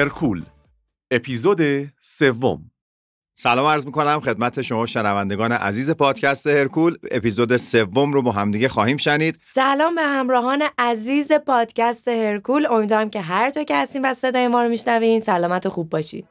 هرکول اپیزود سوم. سلام عرض می‌کنم خدمت شما شنوندگان عزیز پادکست هرکول. اپیزود سوم رو با همدیگه خواهیم شنید. سلام به همراهان عزیز پادکست هرکول. امیدوارم که هر جا که هستین و صدای ما رو میشنوین سلامت و خوب باشید.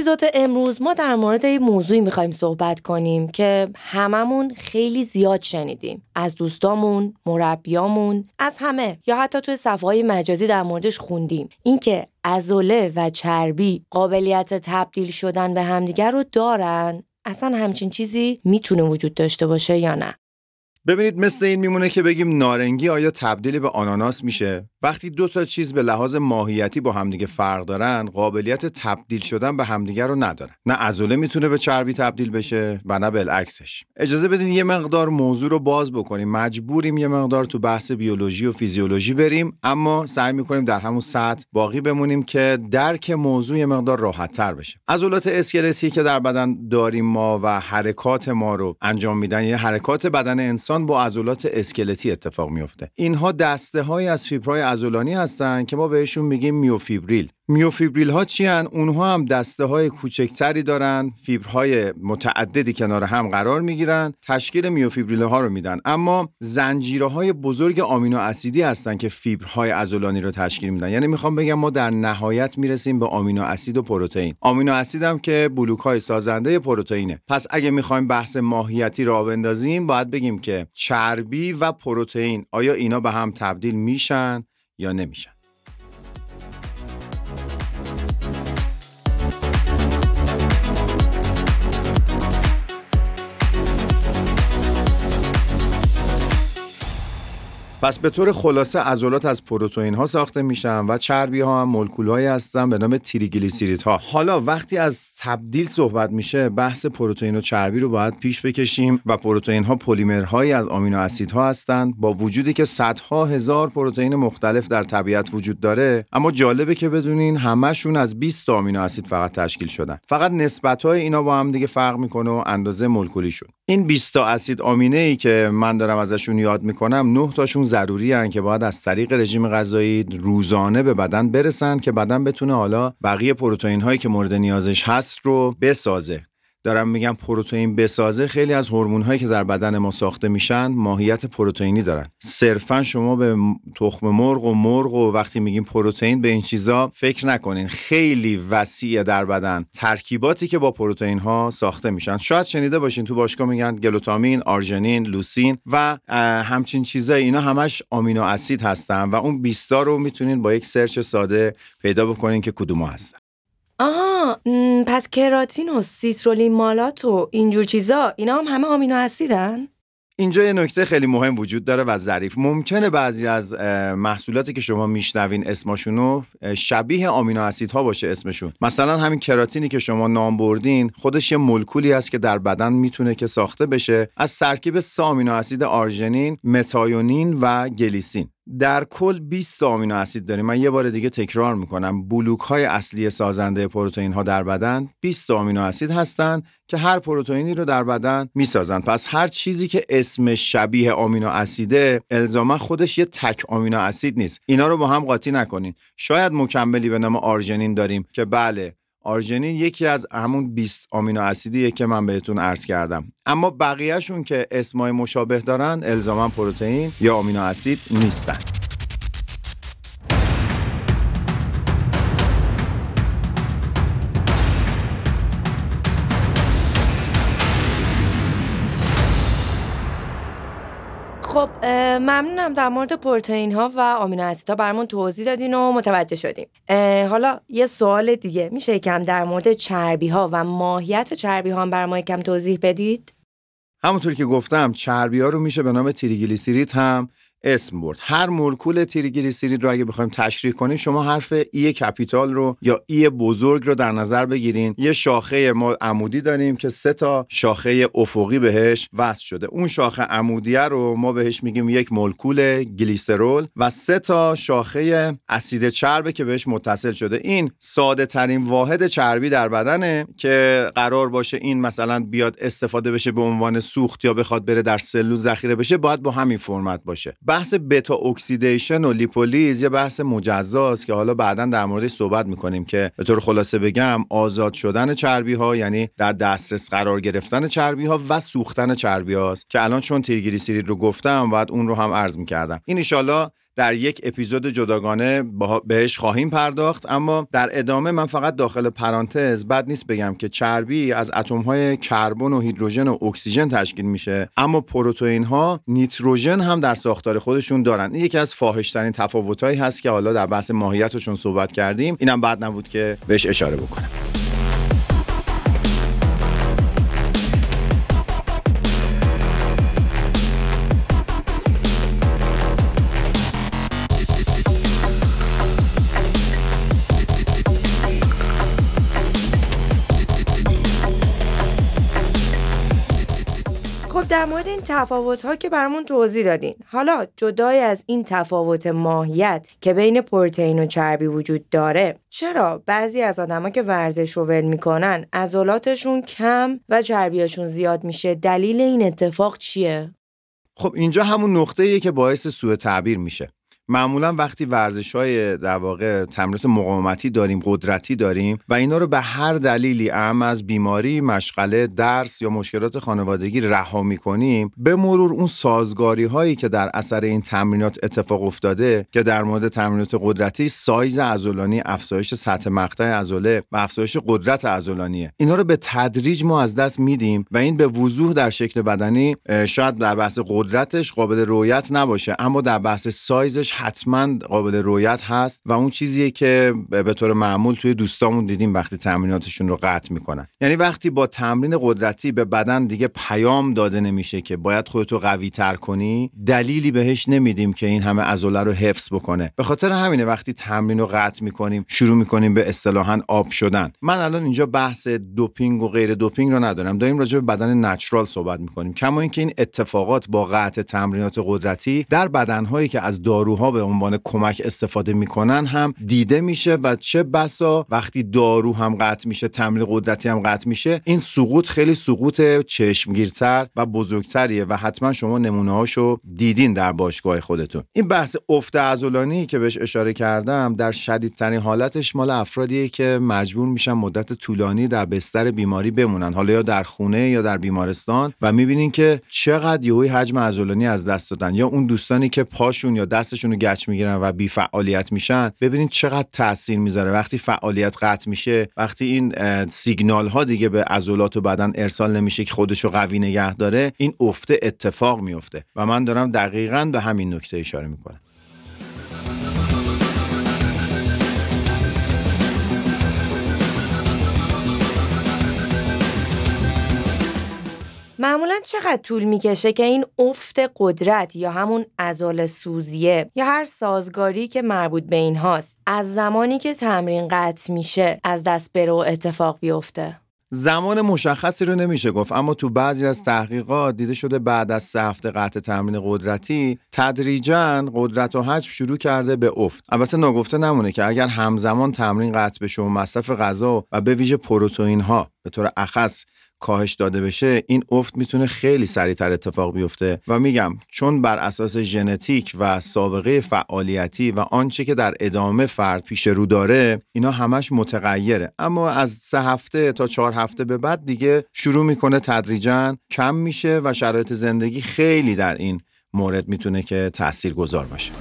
اپیزود امروز ما در مورد یه موضوعی می‌خوایم صحبت کنیم که هممون خیلی زیاد شنیدیم. از دوستامون، مربیامون، از همه یا حتی توی صفحه مجازی در موردش خوندیم. اینکه ازوله و چربی قابلیت تبدیل شدن به همدیگر رو دارن اصلا همچین چیزی می‌تونه وجود داشته باشه یا نه. ببینید مثل این میمونه که بگیم نارنگی آیا تبدیل به آناناس میشه؟ وقتی دو تا چیز به لحاظ ماهیتی با همدیگه فرق دارن قابلیت تبدیل شدن به همدیگه رو ندارن. نه عضله می‌تونه به چربی تبدیل بشه و نه بالعکسش اجازه بدین یه مقدار موضوع رو باز بکنیم. مجبوریم یه مقدار تو بحث بیولوژی و فیزیولوژی بریم اما سعی می‌کنیم در همون سطح باقی بمونیم که درک موضوع یه مقدار راحت تر بشه. عضلات اسکلتی که در بدن داریم ما و حرکات ما رو انجام میدن یه حرکات بدن انسان با عضلات اسکلتی اتفاق میفته اینها دسته های از فیبرهای عضلانی هستن که ما بهشون میگیم میوفیبریل. میوفیبریل ها چی هستن؟ اونها هم دسته های کوچکتری دارن فیبرهای متعددی کنار هم قرار می‌گیرن تشکیل میوفیبریل ها رو میدن. اما زنجیره های بزرگ آمینو اسیدی هستن که فیبرهای عضلانی رو تشکیل میدن. یعنی می‌خوام بگم ما در نهایت می‌رسیم به آمینو اسید و پروتئین. آمینو اسید هم که بلوک های سازنده پروتئینه. پس اگه می‌خوایم بحث ماهیتی راه بندازیم باید بگیم که چربی و پروتئین آیا اینا به هم تبدیل میشن یا نمیشن؟ پس به طور خلاصه عضلات از پروتئین ها ساخته میشن و چربی ها هم مولکول هایی هستن به نام تریگلیسیریدها. ها حالا وقتی از تبدیل صحبت میشه بحث پروتئین و چربی رو باید پیش بکشیم و پروتئین ها پلیمرهایی از آمینو اسیدها هستند با وجودی که صدها هزار پروتئین مختلف در طبیعت وجود داره اما جالبه که بدونین همشون از 20 تا آمینو اسید فقط تشکیل شدن. فقط نسبت های اینا با هم دیگه فرق می‌کنه و اندازه مولکولیشون. این 20 تا اسید آمینه ای که من دارم ازشون یاد می‌کنم 9 تاشون ضروری هن که باید از طریق رژیم غذایی روزانه به بدن برسن که بدن بتونه حالا بقیه پروتئین هایی که مورد نیازش هست رو بسازه. دارم میگم پروتئین بسازه خیلی از هورمون هایی که در بدن ما ساخته میشن ماهیت پروتئینی دارن. صرفا شما به تخم مرغ و مرغ و وقتی میگیم پروتئین به این چیزا فکر نکنین. خیلی وسیع در بدن ترکیباتی که با پروتئین ها ساخته میشن. شاید شنیده باشین تو باشگاه میگن گلوتامین آرژنین لوسین و همچین چیزای اینا همش آمینو اسید هستن و اون 20 رو می‌تونین با یک سرچ ساده پیدا بکنین که کدوم هستن. آها پس کراتین و سیترولین مالات و اینجور چیزا اینا هم همه آمینو اسیدن؟ اینجا یه نکته خیلی مهم وجود داره و ظریف. ممکنه بعضی از محصولاتی که شما میشنوین اسمشونو شبیه آمینو اسیدها باشه اسمشون. مثلا همین کراتینی که شما نام بردین خودش یه مولکولی است که در بدن می‌تونه که ساخته بشه از ترکیب سه آمینو اسید آرژنین متیونین و گلیسین. در کل 20 آمینو اسید داریم. من یه بار دیگه تکرار می‌کنم. بلوک های اصلی سازنده پروتئین ها در بدن 20 آمینو اسید هستند که هر پروتئینی رو در بدن می‌سازن. پس هر چیزی که اسم شبیه آمینو اسیده الزاما خودش یه تک آمینو اسید نیست. اینا رو با هم قاطی نکنین. شاید مکملی به نام آرژنین داریم که بله آرژنین یکی از همون 20 آمینو اسیدیه که من بهتون عرض کردم. اما بقیهشون که اسمای مشابه دارن الزاما پروتئین یا آمینو اسید نیستن. ممنونم در مورد پروتئین ها و آمینو اسیدها برامون توضیح دادین و متوجه شدیم. حالا یه سوال دیگه. میشه یکم در مورد چربی ها و ماهیت چربی ها هم ما یکم توضیح بدید؟ همونطور که گفتم چربی ها رو میشه به نام تریگلیسیرید هم اسم برد. هر مولکول تریگلیسیرید رو اگه بخوایم تشریح کنیم شما حرف E capital رو یا E بزرگ رو در نظر بگیرین. یه شاخه ما عمودی داریم که سه تا شاخه افقی بهش وصل شده. اون شاخه عمودیه رو ما بهش میگیم یک مولکول گلیسرول و سه تا شاخه اسید چربه که بهش متصل شده. این ساده ترین واحد چربی در بدنه که قرار باشه این مثلا بیاد استفاده بشه به عنوان سوخت یا بخواد بره در سلول ذخیره بشه باید با همین فرمت باشه. بحث beta oxidation و لیپولیز یه بحث مجزاست که حالا بعدا در موردش صحبت می‌کنیم که به طور خلاصه بگم آزاد شدن چربی ها یعنی در دسترس قرار گرفتن چربی ها و سوختن چربی هاست که الان چون تریگلیسیرید رو گفتم بعد اون رو هم عرض می‌کردم. این ایشالا در یک اپیزود جداگانه بهش خواهیم پرداخت اما در ادامه من فقط داخل پرانتز بد نیست بگم که چربی از اتم های کربن و هیدروژن و اکسیژن تشکیل میشه اما پروتئین ها نیتروژن هم در ساختار خودشون دارن. این یکی از فاحشترین تفاوتهایی هست که حالا در بحث ماهیتشون صحبت کردیم. اینم بعد نبود که بهش اشاره بکنم. تفاوت ها که برامون توضیح دادین. حالا جدای از این تفاوت ماهیت که بین پروتئین و چربی وجود داره چرا بعضی از آدما که ورزش رو ول می‌کنن عضلاتشون کم و چربیاشون زیاد میشه؟ دلیل این اتفاق چیه؟ خب اینجا همون نقطه که باعث سوء تعبیر میشه. معمولا وقتی ورزش های در واقع تمرینات مقاومتی داریم قدرتی داریم و اینا رو به هر دلیلی اهم از بیماری مشغله درس یا مشکلات خانوادگی رها می‌کنیم به مرور اون سازگاری هایی که در اثر این تمرینات اتفاق افتاده که در مورد تمرینات قدرتی سایز عضلانی افزایش سطح مقطع عضله و افزایش قدرت عضلانیه. اینا رو به تدریج ما از دست میدیم و این به وضوح در شکل بدنی شاید در بحث قدرتش قابل رویت نباشه اما در بحث سایزش حتما قابل رویت هست و اون چیزیه که به طور معمول توی دوستامون دیدیم وقتی تمریناتشون رو قطع می‌کنن. یعنی وقتی با تمرین قدرتی به بدن دیگه پیام داده نمیشه که باید خودتو قوی تر کنی دلیلی بهش نمیدیم که این همه عضله رو حفظ بکنه. به خاطر همینه وقتی تمرین رو قطع می‌کنیم شروع می‌کنیم به اصطلاحا آب شدن. من الان اینجا بحث دوپینگ و غیر دوپینگ رو ندارم. داریم راجع به بدن نچرال صحبت می‌کنیم. کما اینکه این اتفاقات با قطع تمرینات قدرتی در بدنهایی که از داروها به عنوان کمک استفاده می‌کنن هم دیده میشه و چه بسا وقتی دارو هم قطع میشه تمرین قدرتی هم قطع میشه این سقوط خیلی سقوط چشمگیرتر و بزرگتریه و حتما شما نمونه هاشو دیدین در باشگاه خودتون. این بحث افت عضلانی که بهش اشاره کردم در شدیدترین حالتش مال افرادیه که مجبور میشن مدت طولانی در بستر بیماری بمونن حالا یا در خونه یا در بیمارستان و می‌بینین که چقدر یهوی حجم عضلانی از دست دادن یا اون دوستانی که پاشون یا دستشون گچ می‌گیرن و بی فعالیت میشن ببینید چقدر تاثیر می‌ذاره. وقتی فعالیت قطع میشه وقتی این سیگنال ها دیگه به عضلات و بدن ارسال نمیشه که خودشو قوی نگه داره این افته اتفاق میفته و من دارم دقیقا به همین نکته اشاره می‌کنم. معمولا چقدر طول می‌کشه که این افت قدرت یا همون ازال سوزیه یا هر سازگاری که مربوط به این هاست از زمانی که تمرین قطع میشه از دست بره و اتفاق بیفته؟ زمان مشخصی رو نمیشه گفت اما تو بعضی از تحقیقات دیده شده بعد از سه هفته قطع تمرین قدرتی تدریجا قدرت و حجم شروع کرده به افت. البته ناگفته نمونه که اگر همزمان تمرین قطع بشه و مصرف غذا و به ویژه پروتئین ها به طور اخص کاهش داده بشه این افت می‌تونه خیلی سریعتر اتفاق بیفته. و میگم چون بر اساس ژنتیک و سابقه فعالیتی و آنچه که در ادامه فرد پیش رو داره اینا همش متغیره. اما از سه هفته تا چهار هفته به بعد دیگه شروع می‌کنه تدریجا کم میشه و شرایط زندگی خیلی در این مورد می‌تونه که تأثیر گذار باشه.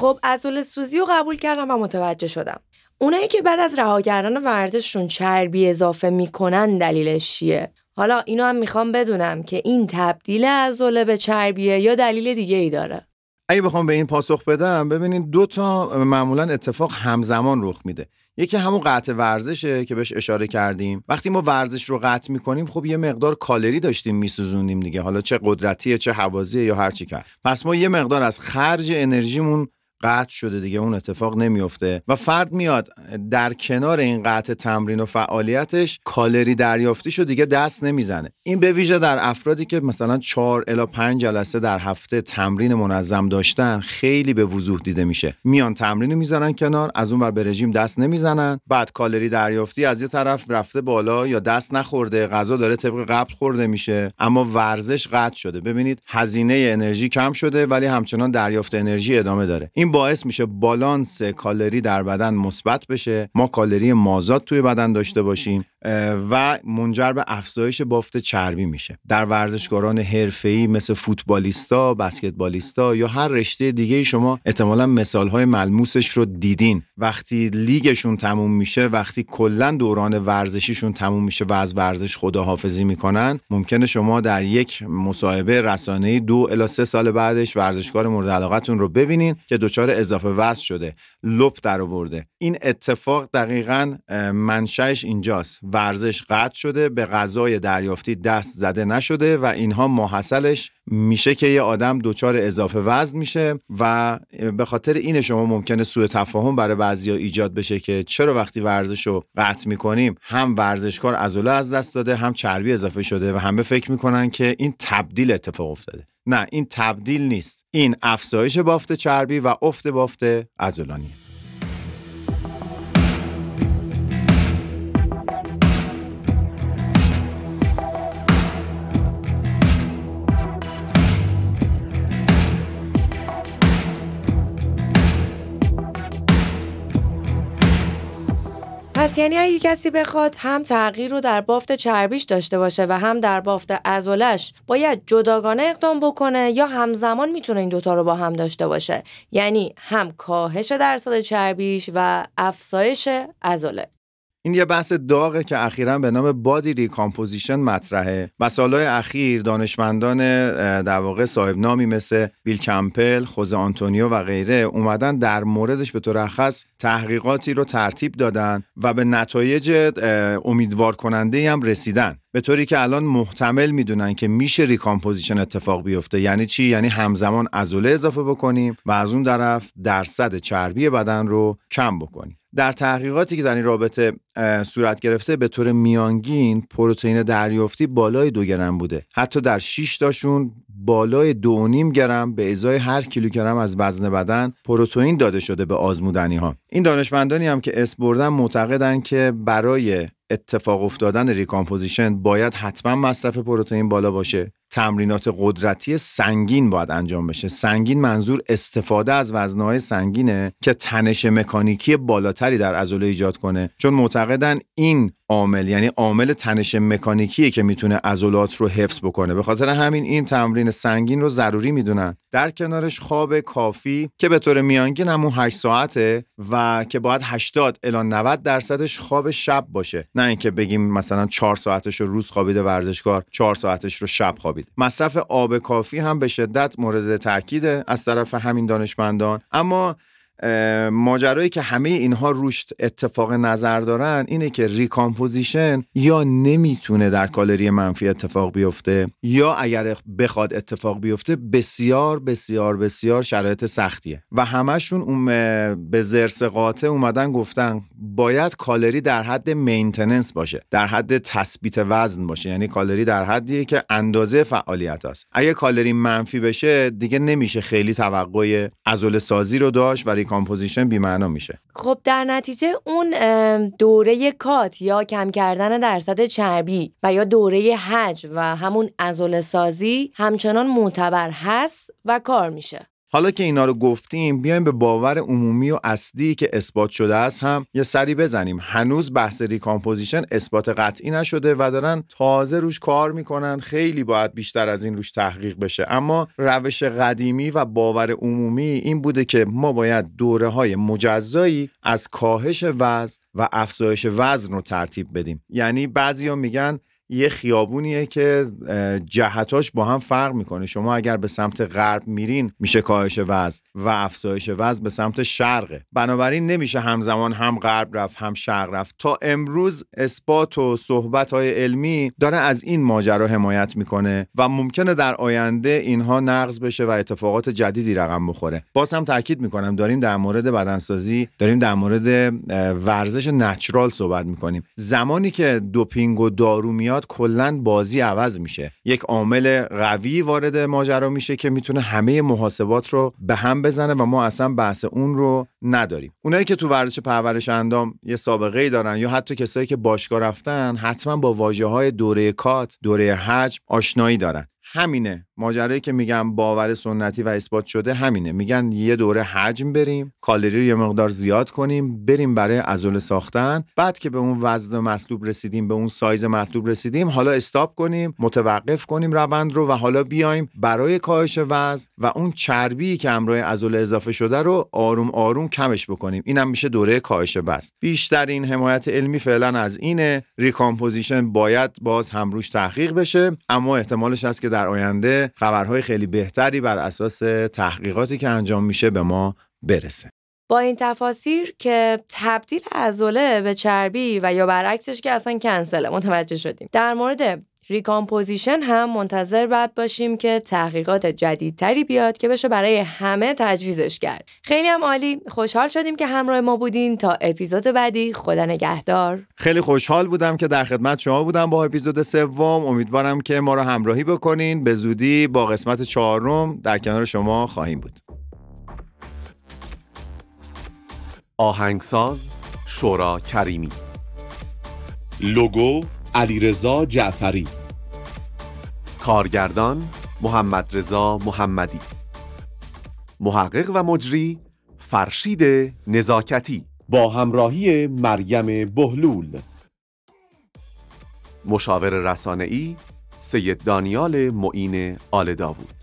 خب ازول سوزی رو قبول کردم و متوجه شدم. اونایی که بعد از رها کردن ورزششون چربی اضافه می‌کنن دلیلش چیه؟ حالا اینو هم می‌خوام بدونم که این تبدیل عضله به چربیه یا دلیل دیگه ای داره؟ اگه بخوام به این پاسخ بدم ببینید دو تا معمولا اتفاق همزمان رخ میده. یکی همون قطع ورزشه که بهش اشاره کردیم. وقتی ما ورزش رو قطع می‌کنیم خب یه مقدار کالری داشتیم میسوزونیم دیگه. حالا چه قدرتیه چه حوازیه یا هر چی که پس ما یه مقدار از خرج انرژیمون قطع شده دیگه اون اتفاق نمیفته و فرد میاد در کنار این قطع تمرین و فعالیتش کالری دریافتی شو دیگه دست نمی‌زنه. این به ویژه در افرادی که مثلا 4 الی 5 جلسه در هفته تمرین منظم داشتن خیلی به وضوح دیده میشه. میان تمرین می‌ذارن کنار از اون ور به رژیم دست نمی‌زنن. بعد کالری دریافتی از یه طرف رفته بالا یا دست نخورده غذا داره طبق قبل خورده میشه. اما ورزش قطع شده. ببینید هزینه انرژی کم شده ولی همچنان دریافت انرژی ادامه داره. این باعث میشه بالانس کالری در بدن مثبت بشه. ما کالری مازاد توی بدن داشته باشیم و منجر به افزایش بافت چربی میشه. در ورزشکاران حرفه‌ای مثل فوتبالیستا، بسکتبالیستا یا هر رشته دیگه شما احتمالا مثالهای ملموسش رو دیدین. وقتی لیگشون تموم میشه وقتی کلا دوران ورزشیشون تموم میشه و از ورزش خداحافظی می‌کنن ممکنه شما در یک مصاحبه رسانه‌ای دو الی سه سال بعدش ورزشکار مورد علاقتون رو ببینین که اضافه وزن شده. لپ در آورده. این اتفاق دقیقا منشأش اینجاست. ورزش قطع شده به غذای دریافتی دست زده نشده و اینها محصلش میشه که یه آدم دچار اضافه وزن میشه و به خاطر این شما ممکنه سوء تفاهم برای بعضیا ایجاد بشه که چرا وقتی ورزش رو قطع می‌کنیم هم ورزشکار عضله از دست داده هم چربی اضافه شده و همه فکر می‌کنن که این تبدیل اتفاق افتاده. نه این تبدیل نیست. این افزایش بافت چربی و افت بافت عضلانی. یعنی اگه کسی بخواد هم تغییر رو در بافت چربیش داشته باشه و هم در بافت عضلش باید جداگانه اقدام بکنه یا همزمان می‌تونه این دوتا رو با هم داشته باشه. یعنی هم کاهش درصد چربیش و افزایش عضله. این یه بحث داغه که اخیرا به نام body recomposition مطرحه. و سالهای اخیر دانشمندان در واقع صاحب نامی مثل بیل کمپل، خوزه آنتونیو و غیره اومدن در موردش به طور خاص تحقیقاتی رو ترتیب دادن و به نتایج امیدوار کننده هم رسیدن. به طوری که الان محتمل می‌دونن که میشه recomposition اتفاق بیفته. یعنی چی؟ یعنی همزمان عضله اضافه بکنیم و از اون طرف درصد چربی بدن رو کم بکنیم. در تحقیقاتی که در این رابطه صورت گرفته به طور میانگین پروتئین دریافتی بالای دو گرم بوده. حتی در 6 تاشون بالای دو نیم گرم به ازای هر کیلوگرم از وزن بدن پروتئین داده شده به آزمودنی ها این دانشمندانی هم که اسم بردن معتقدن که برای اتفاق افتادن recomposition باید حتما مصرف پروتئین بالا باشه. تمرینات قدرتی سنگین باید انجام بشه. سنگین منظور استفاده از وزنه‌های سنگینه که تنش مکانیکی بالاتری در عضله ایجاد کنه. چون معتقدن این عامل یعنی عامل تنش مکانیکیه که می‌تونه عضلات رو حفظ بکنه. به خاطر همین این تمرین سنگین رو ضروری می‌دونن. در کنارش خواب کافی که به طور میانگین همون 8 ساعته و که باید 80 الی 90 درصدش خواب شب باشه. نه اینکه بگیم مثلا 4 ساعتش رو روز خوابیده ورزشکار 4 ساعتش رو شب خوابیده. مصرف آب کافی هم به شدت مورد تاکید از طرف همین دانشمندان. اما ماجرایی که همه اینها روش اتفاق نظر دارن اینه که recomposition یا نمی‌تونه در کالری منفی اتفاق بیفته یا اگر بخواد اتفاق بیفته بسیار بسیار بسیار شرایط سختیه. و همشون اون به ضرس قاطع اومدن گفتن باید کالری در حد maintenance باشه در حد تثبیت وزن باشه. یعنی کالری در حدیه که اندازه فعالیت است اگه کالری منفی بشه دیگه نمیشه خیلی توقع عضله سازی رو داشت و recomposition بی‌معنا میشه. خب در نتیجه اون دوره cut یا کم کردن درصد چربی و یا دوره حجم و همون عضله سازی همچنان معتبر هست و کار میشه. حالا که اینا رو گفتیم بیایم به باور عمومی و اصلی که اثبات شده است هم یه سری بزنیم. هنوز بحث recomposition اثبات قطعی نشده و دارن تازه روش کار می‌کنن. خیلی باید بیشتر از این روش تحقیق بشه. اما روش قدیمی و باور عمومی این بوده که ما باید دوره های مجزایی از کاهش وزن و افزایش وزن رو ترتیب بدیم. یعنی بعضیا میگن یه خیابونیه که جهتاش با هم فرق می‌کنه. شما اگر به سمت غرب میرین میشه کاهش وزن و افزایش وزن به سمت شرقه. بنابراین نمیشه همزمان هم غرب رفت هم شرق رفت. تا امروز اثبات و صحبت های علمی داره از این ماجرا حمایت می‌کنه و ممکنه در آینده اینها نقض بشه و اتفاقات جدیدی رقم بخوره. باز هم تاکید می‌کنم داریم در مورد بدنسازی داریم در مورد ورزش نچرال صحبت می‌کنیم. زمانی که دوپینگ و دارو میاد کلا بازی عوض میشه. یک عامل قوی وارد ماجرا میشه که می‌تونه همه محاسبات رو به هم بزنه و ما اصلا بحث اون رو نداریم. اونایی که تو ورزش پرورش اندام یه سابقه ای دارن یا حتی کسایی که باشگاه رفتن حتما با واژه های دوره cut دوره حجم آشنایی دارن. همینه. ماجرایی که میگم باور سنتی و اثبات شده همینه. میگن یه دوره حجم بریم کالری رو یه مقدار زیاد کنیم بریم برای عضله ساختن. بعد که به اون وزن مطلوب رسیدیم به اون سایز مطلوب رسیدیم حالا stop کنیم متوقف کنیم روند رو و حالا بیایم برای کاهش وزن و اون چربی که همراه عضله اضافه شده رو آروم آروم کمش بکنیم. اینم میشه دوره کاهش وزن. بیشترین حمایت علمی فعلا از اینه. recomposition باید باز هم روش تحقیق بشه اما احتمالش هست که در آینده خبرهای خیلی بهتری بر اساس تحقیقاتی که انجام میشه به ما برسه. با این تفاسیر که تبدیل عضله به چربی و یا برعکسش که اصلا کنسله متوجه شدیم. در مورد recomposition هم منتظر باید باشیم که تحقیقات جدیدتری بیاد که بشه برای همه تجویزش کرد. خیلی هم عالی. خوشحال شدیم که همراه ما بودین. تا اپیزود بعدی. خدا نگهدار. خیلی خوشحال بودم که در خدمت شما بودم با اپیزود سوم. امیدوارم که ما رو همراهی بکنین. به زودی با قسمت چهارم در کنار شما خواهیم بود. آهنگساز شورا کریمی. لوگو علیرضا جعفری. کارگردان محمد رضا محمدی. محقق و مجری فرشید نزاکتی. با همراهی مریم بهلول. مشاور رسانه‌ای سید دانیال معین آل داوود.